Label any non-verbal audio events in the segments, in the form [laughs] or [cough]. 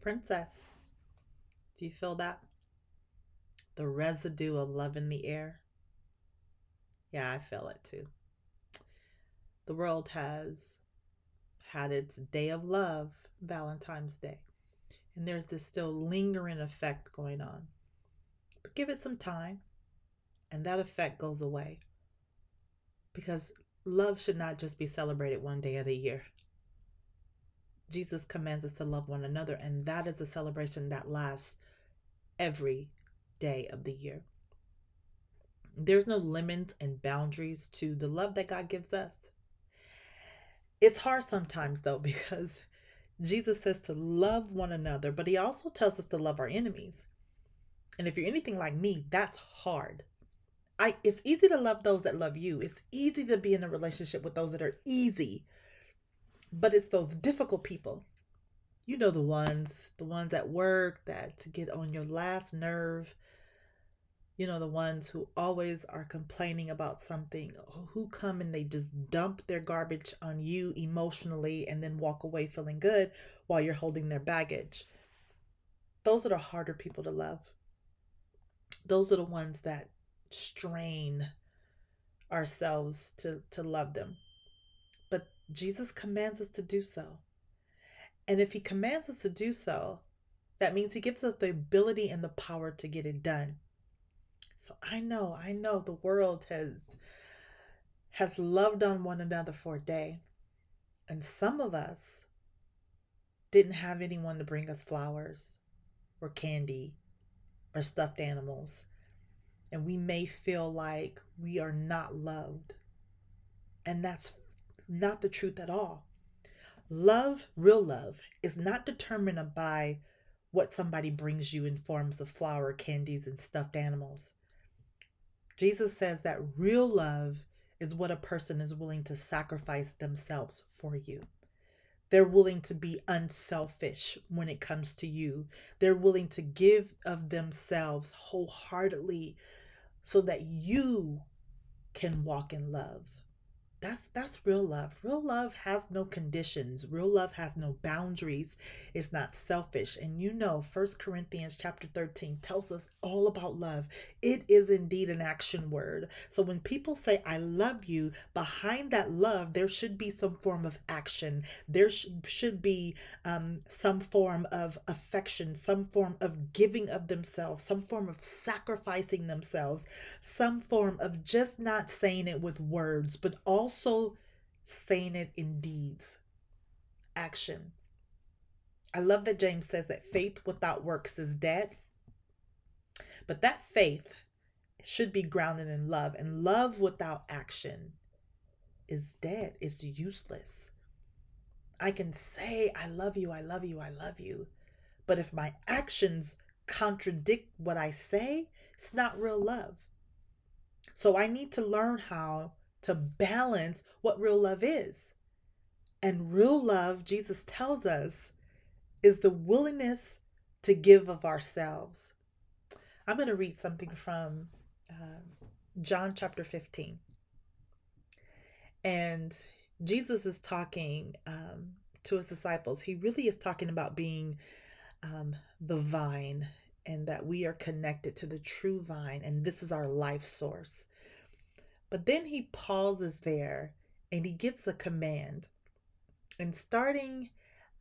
Princess. Do you feel that? The residue of love in the air? Yeah, I feel it too. The world has had its day of love, Valentine's Day, and there's this still lingering effect going on. But give it some time, and that effect goes away. Because love should not just be celebrated one day of the year. Jesus commands us to love one another, and that is a celebration that lasts every day of the year. There's no limits and boundaries to the love that God gives us. It's hard sometimes, though, [laughs] because Jesus says to love one another, but he also tells us to love our enemies. And if you're anything like me, that's hard. I it's easy to love those that love you. It's easy to be in a relationship with those that are easy. But it's those difficult people. You know the ones, the ones at work that get on your last nerve. You know the ones who always are complaining about something, oh, who come and they just dump their garbage on you emotionally and then walk away feeling good while you're holding their baggage. Those are the harder people to love. Those are the ones that strain ourselves to, to love them. Jesus commands us to do so. And if he commands us to do so, that means he gives us the ability and the power to get it done. So I know, I know the world has has loved on one another for a day. And some of us didn't have anyone to bring us flowers or candy or stuffed animals and we may feel like we are not loved. And that's not the truth at all. Love, real love, is not determined by what somebody brings you in forms of flower, candies, and stuffed animals. Jesus says that real love is what a person is willing to sacrifice themselves for you. They're willing to be unselfish when it comes to you. They're willing to give of themselves wholeheartedly so that you can walk in love. That's that's real love. Real love has no conditions. Real love has no boundaries. It's not selfish. And you know, First Corinthians chapter 13 tells us all about love. It is indeed an action word. So when people say I love you, behind that love there should be some form of action. There sh- should be um, some form of affection, some form of giving of themselves, some form of sacrificing themselves, some form of just not saying it with words, but also also saying it in deeds, action. I love that James says that faith without works is dead. But that faith should be grounded in love, and love without action is dead, is useless. I can say, I love you, I love you, I love you. But if my actions contradict what I say, it's not real love. So I need to learn how to balance what real love is. And real love, Jesus tells us, is the willingness to give of ourselves. I'm going to read something from uh, John chapter 15. And Jesus is talking um, to his disciples. He really is talking about being um, the vine and that we are connected to the true vine, and this is our life source. But then he pauses there and he gives a command. And starting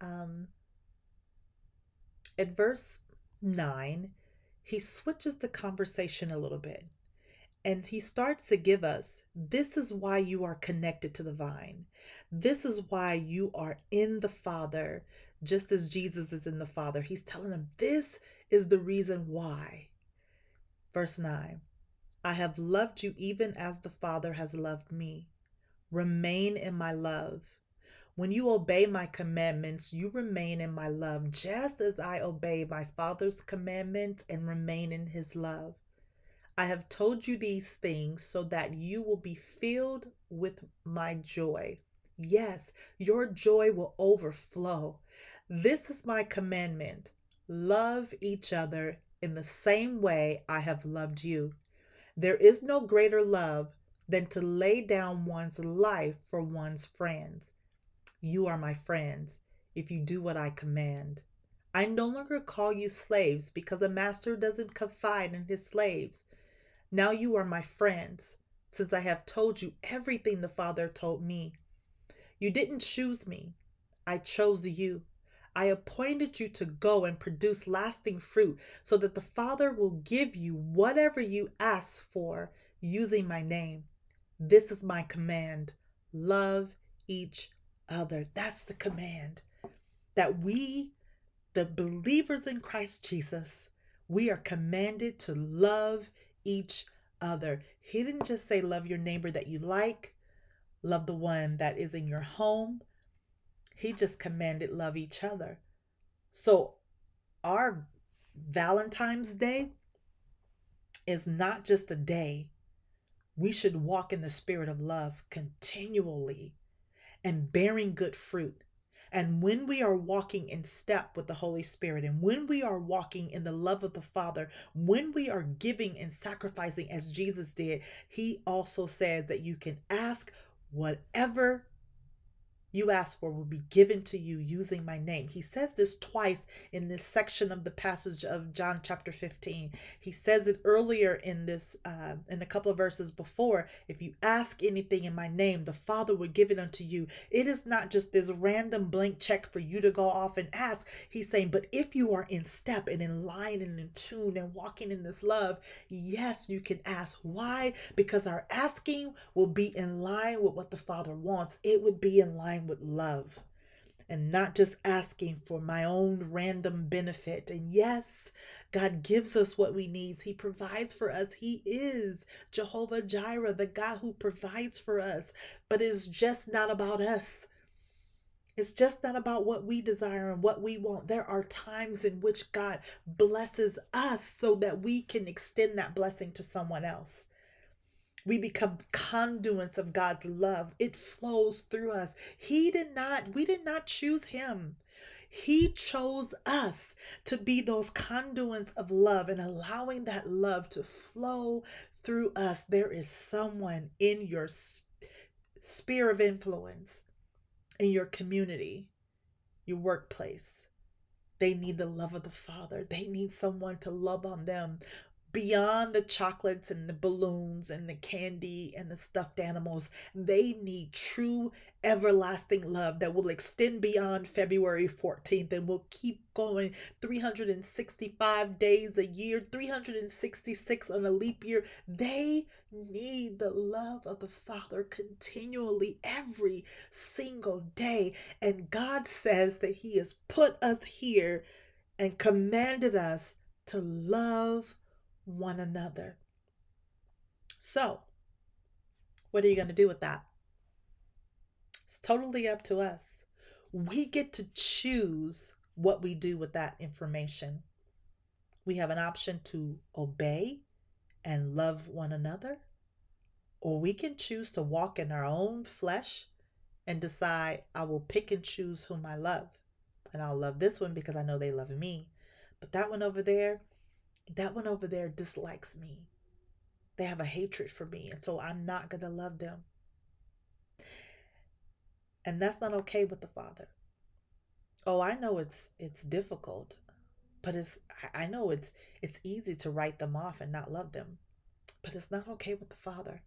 um, at verse 9, he switches the conversation a little bit. And he starts to give us this is why you are connected to the vine. This is why you are in the Father, just as Jesus is in the Father. He's telling them this is the reason why. Verse 9 I have loved you even as the Father has loved me. Remain in my love. When you obey my commandments, you remain in my love, just as I obey my Father's commandments and remain in his love. I have told you these things so that you will be filled with my joy. Yes, your joy will overflow. This is my commandment love each other in the same way I have loved you. There is no greater love than to lay down one's life for one's friends. You are my friends if you do what I command. I no longer call you slaves because a master doesn't confide in his slaves. Now you are my friends, since I have told you everything the Father told me. You didn't choose me, I chose you. I appointed you to go and produce lasting fruit so that the Father will give you whatever you ask for using my name. This is my command love each other. That's the command that we, the believers in Christ Jesus, we are commanded to love each other. He didn't just say love your neighbor that you like, love the one that is in your home. He just commanded love each other. So our Valentine's Day is not just a day. We should walk in the spirit of love continually and bearing good fruit. And when we are walking in step with the Holy Spirit, and when we are walking in the love of the Father, when we are giving and sacrificing as Jesus did, He also says that you can ask whatever you ask for will be given to you using my name. He says this twice in this section of the passage of John chapter 15. He says it earlier in this, uh, in a couple of verses before. If you ask anything in my name, the Father will give it unto you. It is not just this random blank check for you to go off and ask. He's saying, but if you are in step and in line and in tune and walking in this love, yes, you can ask. Why? Because our asking will be in line with what the Father wants. It would be in line with love and not just asking for my own random benefit. And yes, God gives us what we need. He provides for us. He is Jehovah Jireh, the God who provides for us. But it's just not about us. It's just not about what we desire and what we want. There are times in which God blesses us so that we can extend that blessing to someone else. We become conduits of God's love. It flows through us. He did not, we did not choose him. He chose us to be those conduits of love and allowing that love to flow through us. There is someone in your sphere of influence, in your community, your workplace. They need the love of the Father. They need someone to love on them beyond the chocolates and the balloons and the candy and the stuffed animals. They need true, everlasting love that will extend beyond February 14th and will keep going 365 days a year, 366 on a leap year. They need the love of the Father continually every single day. And God says that He has put us here and commanded us to love one another. So, what are you going to do with that? It's totally up to us. We get to choose what we do with that information. We have an option to obey and love one another, or we can choose to walk in our own flesh and decide, I will pick and choose whom I love. And I'll love this one because I know they love me. But that one over there, that one over there dislikes me. They have a hatred for me, and so I'm not going to love them. And that's not okay with the Father. Oh, I know it's it's difficult, but it's I know it's it's easy to write them off and not love them. But it's not okay with the Father.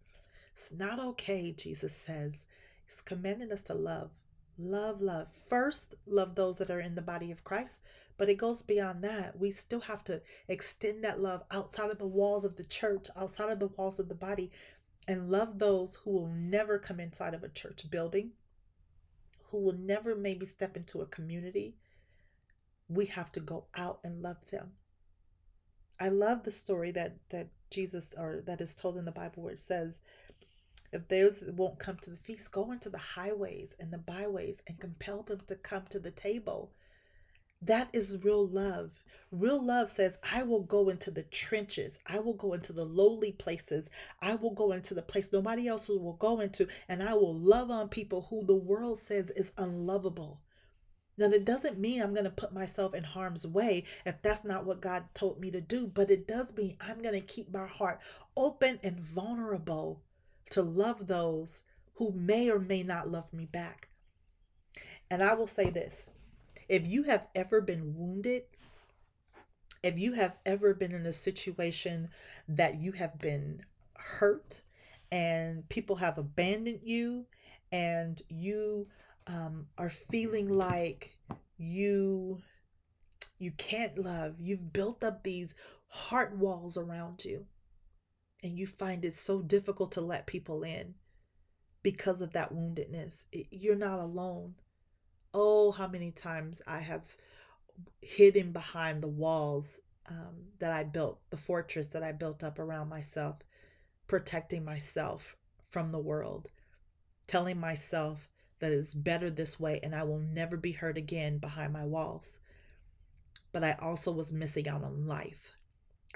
It's not okay, Jesus says. He's commanding us to love. Love, love. First, love those that are in the body of Christ, but it goes beyond that. We still have to extend that love outside of the walls of the church, outside of the walls of the body, and love those who will never come inside of a church building, who will never maybe step into a community. We have to go out and love them. I love the story that that Jesus or that is told in the Bible where it says, if those won't come to the feast, go into the highways and the byways and compel them to come to the table. That is real love. Real love says, I will go into the trenches. I will go into the lowly places. I will go into the place nobody else will go into, and I will love on people who the world says is unlovable. Now, that doesn't mean I'm going to put myself in harm's way if that's not what God told me to do, but it does mean I'm going to keep my heart open and vulnerable to love those who may or may not love me back. And I will say this If you have ever been wounded, if you have ever been in a situation that you have been hurt and people have abandoned you and you um, are feeling like you you can't love you've built up these heart walls around you and you find it so difficult to let people in because of that woundedness you're not alone oh how many times i have hidden behind the walls um, that i built the fortress that i built up around myself protecting myself from the world telling myself that it's better this way and I will never be hurt again behind my walls. But I also was missing out on life.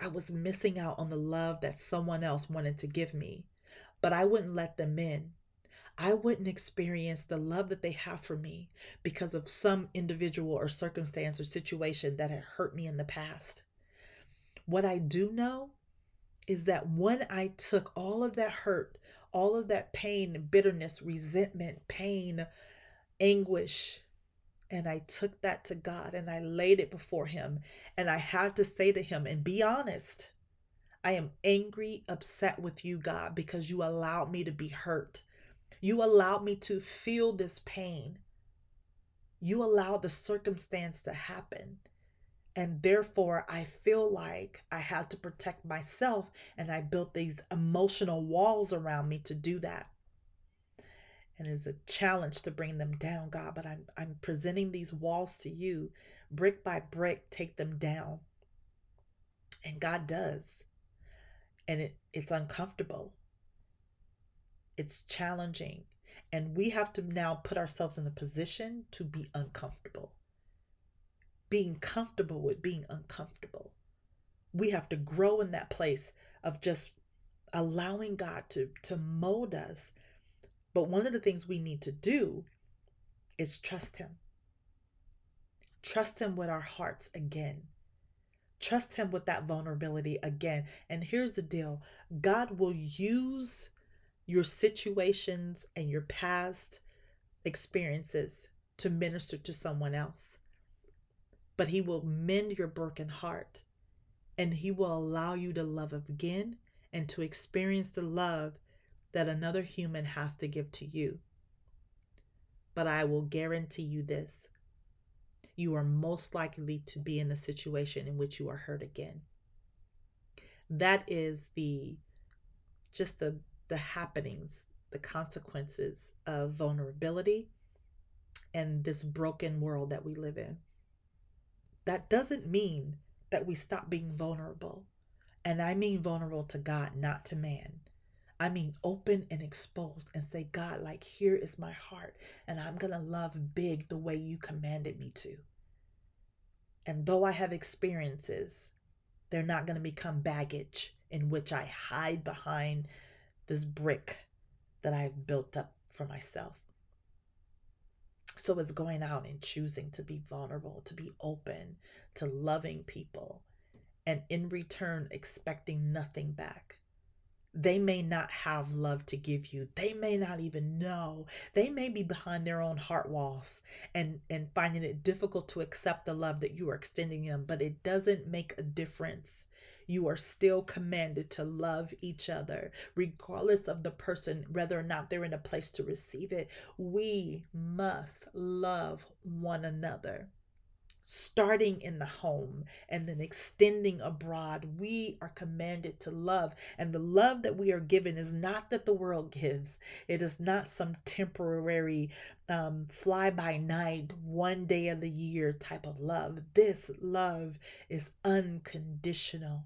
I was missing out on the love that someone else wanted to give me, but I wouldn't let them in. I wouldn't experience the love that they have for me because of some individual or circumstance or situation that had hurt me in the past. What I do know is that when I took all of that hurt, all of that pain, bitterness, resentment, pain, anguish, and I took that to God and I laid it before Him. And I had to say to Him, and be honest, I am angry, upset with you, God, because you allowed me to be hurt. You allowed me to feel this pain. You allowed the circumstance to happen. And therefore, I feel like I had to protect myself, and I built these emotional walls around me to do that. And it's a challenge to bring them down, God, but I'm, I'm presenting these walls to you, brick by brick, take them down. And God does. And it, it's uncomfortable, it's challenging. And we have to now put ourselves in a position to be uncomfortable being comfortable with being uncomfortable. We have to grow in that place of just allowing God to, to mold us. But one of the things we need to do is trust Him. Trust Him with our hearts again. Trust Him with that vulnerability again. And here's the deal God will use your situations and your past experiences to minister to someone else but He will mend your broken heart and He will allow you to love again and to experience the love that another human has to give to you. But I will guarantee you this you are most likely to be in a situation in which you are hurt again. That is the just the the happenings, the consequences of vulnerability and this broken world that we live in that doesn't mean that we stop being vulnerable. And I mean vulnerable to God, not to man. I mean open and exposed and say, God, like, here is my heart, and I'm going to love big the way you commanded me to. And though I have experiences, they're not going to become baggage in which I hide behind this brick that I've built up for myself. So it's going out and choosing to be vulnerable, to be open, to loving people, and in return, expecting nothing back. They may not have love to give you. They may not even know. They may be behind their own heart walls and, and finding it difficult to accept the love that you are extending them, but it doesn't make a difference you are still commanded to love each other, regardless of the person, whether or not they're in a place to receive it. We must love one another starting in the home and then extending abroad, we are commanded to love. And the love that we are given is not that the world gives, it is not some temporary, um, fly by night, one day of the year type of love. This love is unconditional.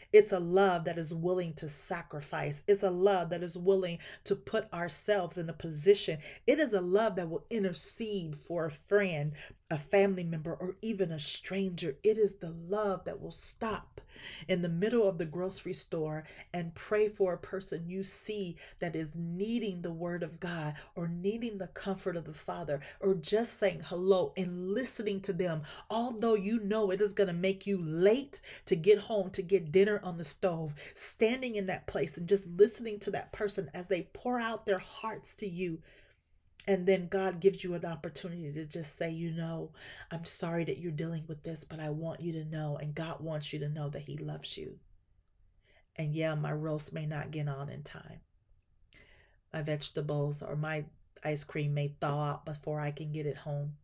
It's a love that is willing to sacrifice. It's a love that is willing to put ourselves in a position. It is a love that will intercede for a friend, a family member, or even a stranger. It is the love that will stop in the middle of the grocery store and pray for a person you see that is needing the word of God or needing the comfort of the Father or just saying hello and listening to them, although you know it is going to make you late to get home to get dinner on the stove, standing in that place and just listening to that person as they pour out their hearts to you And then God gives you an opportunity to just say, you know, I'm sorry that you're dealing with this, but I want you to know, and God wants you to know that He loves you. And yeah, my roast may not get on in time. My vegetables or my ice cream may thaw out before I can get it home.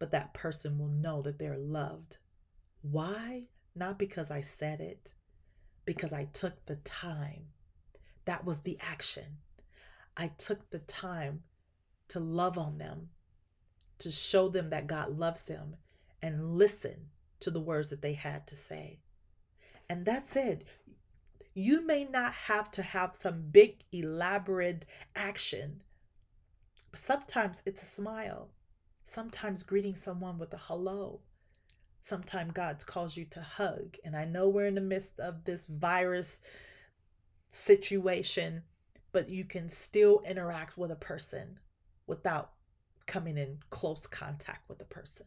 But that person will know that they're loved. Why? Not because I said it, because I took the time. That was the action. I took the time to love on them, to show them that God loves them, and listen to the words that they had to say. And that's it. You may not have to have some big, elaborate action. Sometimes it's a smile. Sometimes greeting someone with a hello. Sometimes God calls you to hug. And I know we're in the midst of this virus situation, but you can still interact with a person without coming in close contact with the person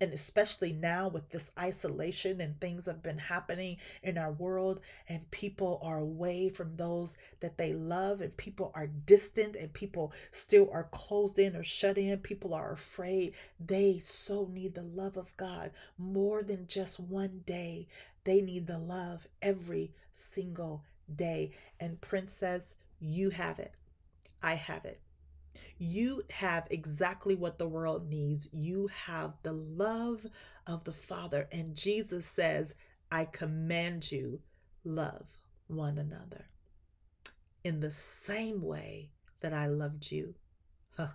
and especially now with this isolation and things have been happening in our world and people are away from those that they love and people are distant and people still are closed in or shut in people are afraid. They so need the love of god more than just one day. They need the love every single day. And princess you have it. I have it you have exactly what the world needs. You have the love of the Father. And Jesus says, I command you, love one another in the same way that I loved you. Huh.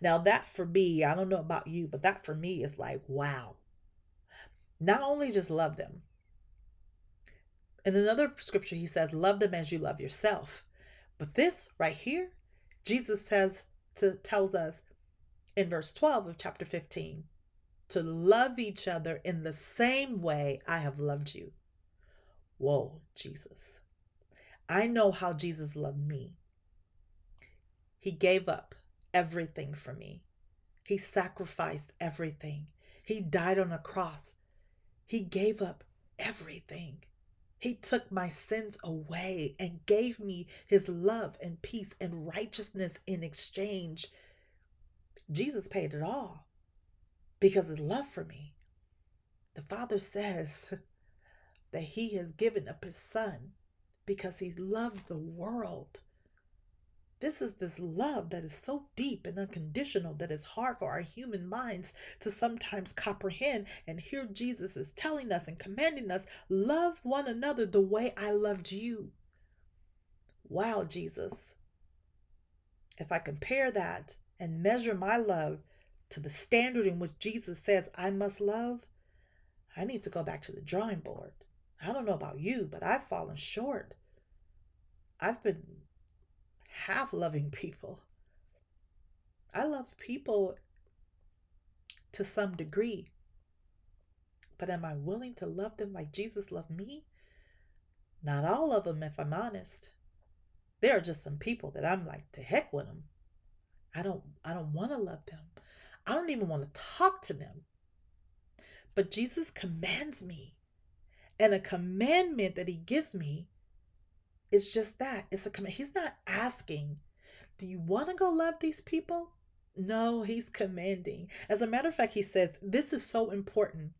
Now, that for me, I don't know about you, but that for me is like, wow. Not only just love them. In another scripture, he says, love them as you love yourself. But this right here, Jesus says to tells us in verse 12 of chapter 15 to love each other in the same way I have loved you. Whoa, Jesus. I know how Jesus loved me. He gave up everything for me. He sacrificed everything. He died on a cross. He gave up everything. He took my sins away and gave me his love and peace and righteousness in exchange. Jesus paid it all because his love for me. The Father says [laughs] that he has given up his son because he loved the world this is this love that is so deep and unconditional that it's hard for our human minds to sometimes comprehend. And here Jesus is telling us and commanding us love one another the way I loved you. Wow, Jesus. If I compare that and measure my love to the standard in which Jesus says I must love, I need to go back to the drawing board. I don't know about you, but I've fallen short. I've been have loving people. I love people to some degree. But am I willing to love them like Jesus loved me? Not all of them, if I'm honest. There are just some people that I'm like, to heck with them. I don't I don't want to love them. I don't even want to talk to them. But Jesus commands me. And a commandment that he gives me it's just that. It's a command. He's not asking, do you want to go love these people? No, he's commanding. As a matter of fact, he says, this is so important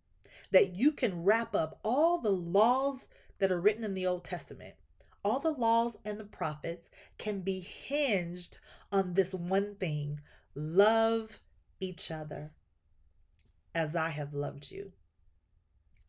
that you can wrap up all the laws that are written in the Old Testament. All the laws and the prophets can be hinged on this one thing love each other as I have loved you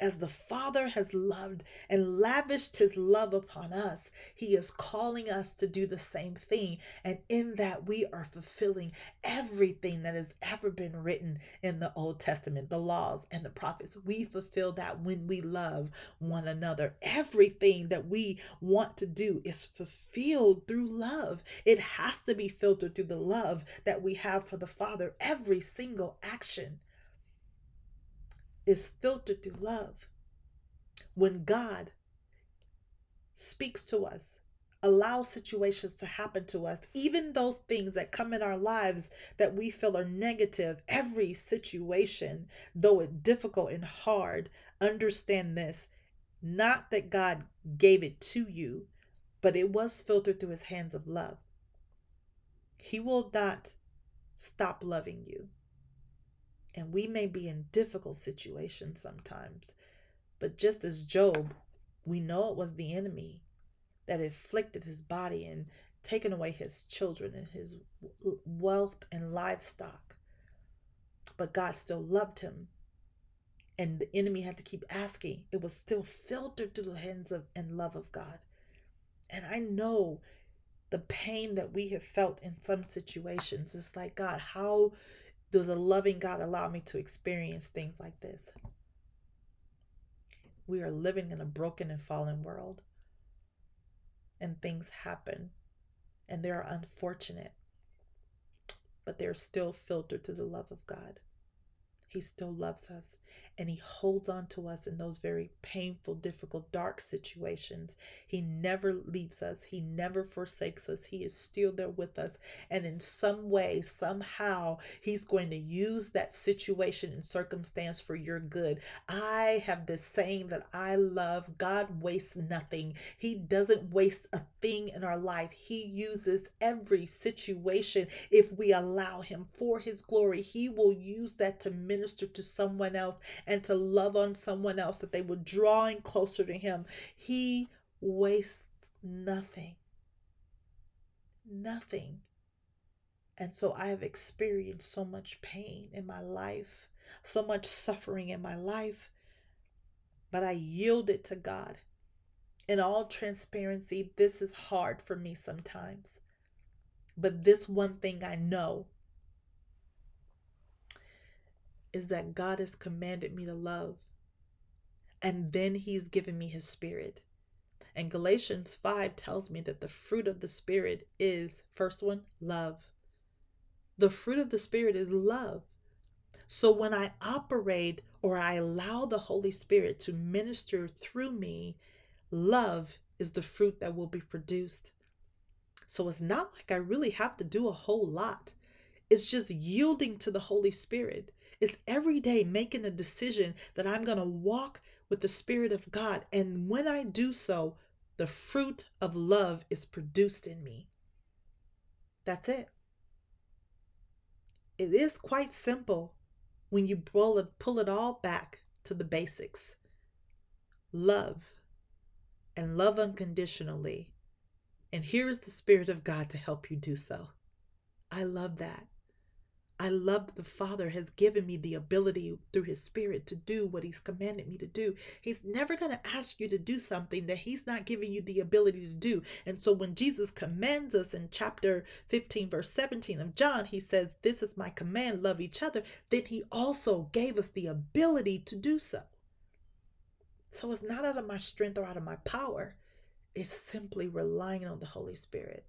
as the Father has loved and lavished his love upon us, he is calling us to do the same thing. And in that, we are fulfilling everything that has ever been written in the Old Testament, the laws and the prophets. We fulfill that when we love one another. Everything that we want to do is fulfilled through love. It has to be filtered through the love that we have for the Father. Every single action is filtered through love. When God speaks to us, allows situations to happen to us, even those things that come in our lives that we feel are negative, every situation, though it's difficult and hard, understand this. Not that God gave it to you, but it was filtered through his hands of love. He will not stop loving you. And we may be in difficult situations sometimes. But just as Job, we know it was the enemy that afflicted his body and taken away his children and his wealth and livestock. But God still loved him. And the enemy had to keep asking. It was still filtered through the hands of and love of God. And I know the pain that we have felt in some situations. It's like, God, how does a loving God allow me to experience things like this? We are living in a broken and fallen world, and things happen, and they're unfortunate, but they're still filtered through the love of God. He still loves us and He holds on to us in those very painful, difficult, dark situations. He never leaves us, He never forsakes us. He is still there with us. And in some way, somehow, He's going to use that situation and circumstance for your good. I have this saying that I love God wastes nothing, He doesn't waste a thing in our life. He uses every situation if we allow Him for His glory. He will use that to minister to someone else and to love on someone else, that they were drawing closer to Him. He wastes nothing. Nothing. And so I have experienced so much pain in my life, so much suffering in my life, but I yielded to God. In all transparency, this is hard for me sometimes. But this one thing I know is that God has commanded me to love. And then He's given me His Spirit. And Galatians 5 tells me that the fruit of the Spirit is first one, love. The fruit of the Spirit is love. So when I operate or I allow the Holy Spirit to minister through me, love is the fruit that will be produced. So it's not like I really have to do a whole lot. It's just yielding to the Holy Spirit. It's every day making a decision that I'm going to walk with the Spirit of God. And when I do so, the fruit of love is produced in me. That's it. It is quite simple when you pull it, pull it all back to the basics. Love and love unconditionally. And here is the Spirit of God to help you do so. I love that. I love that the Father has given me the ability through His Spirit to do what He's commanded me to do. He's never going to ask you to do something that He's not giving you the ability to do. And so when Jesus commands us in chapter 15, verse 17 of John, He says, This is my command, love each other. Then He also gave us the ability to do so. So it's not out of my strength or out of my power, it's simply relying on the Holy Spirit.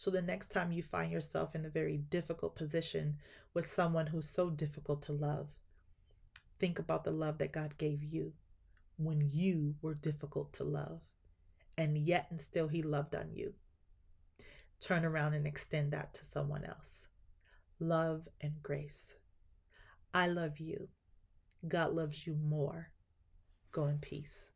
So the next time you find yourself in a very difficult position with someone who's so difficult to love, think about the love that God gave you when you were difficult to love. And yet and still he loved on you. Turn around and extend that to someone else. Love and grace. I love you. God loves you more. Go in peace.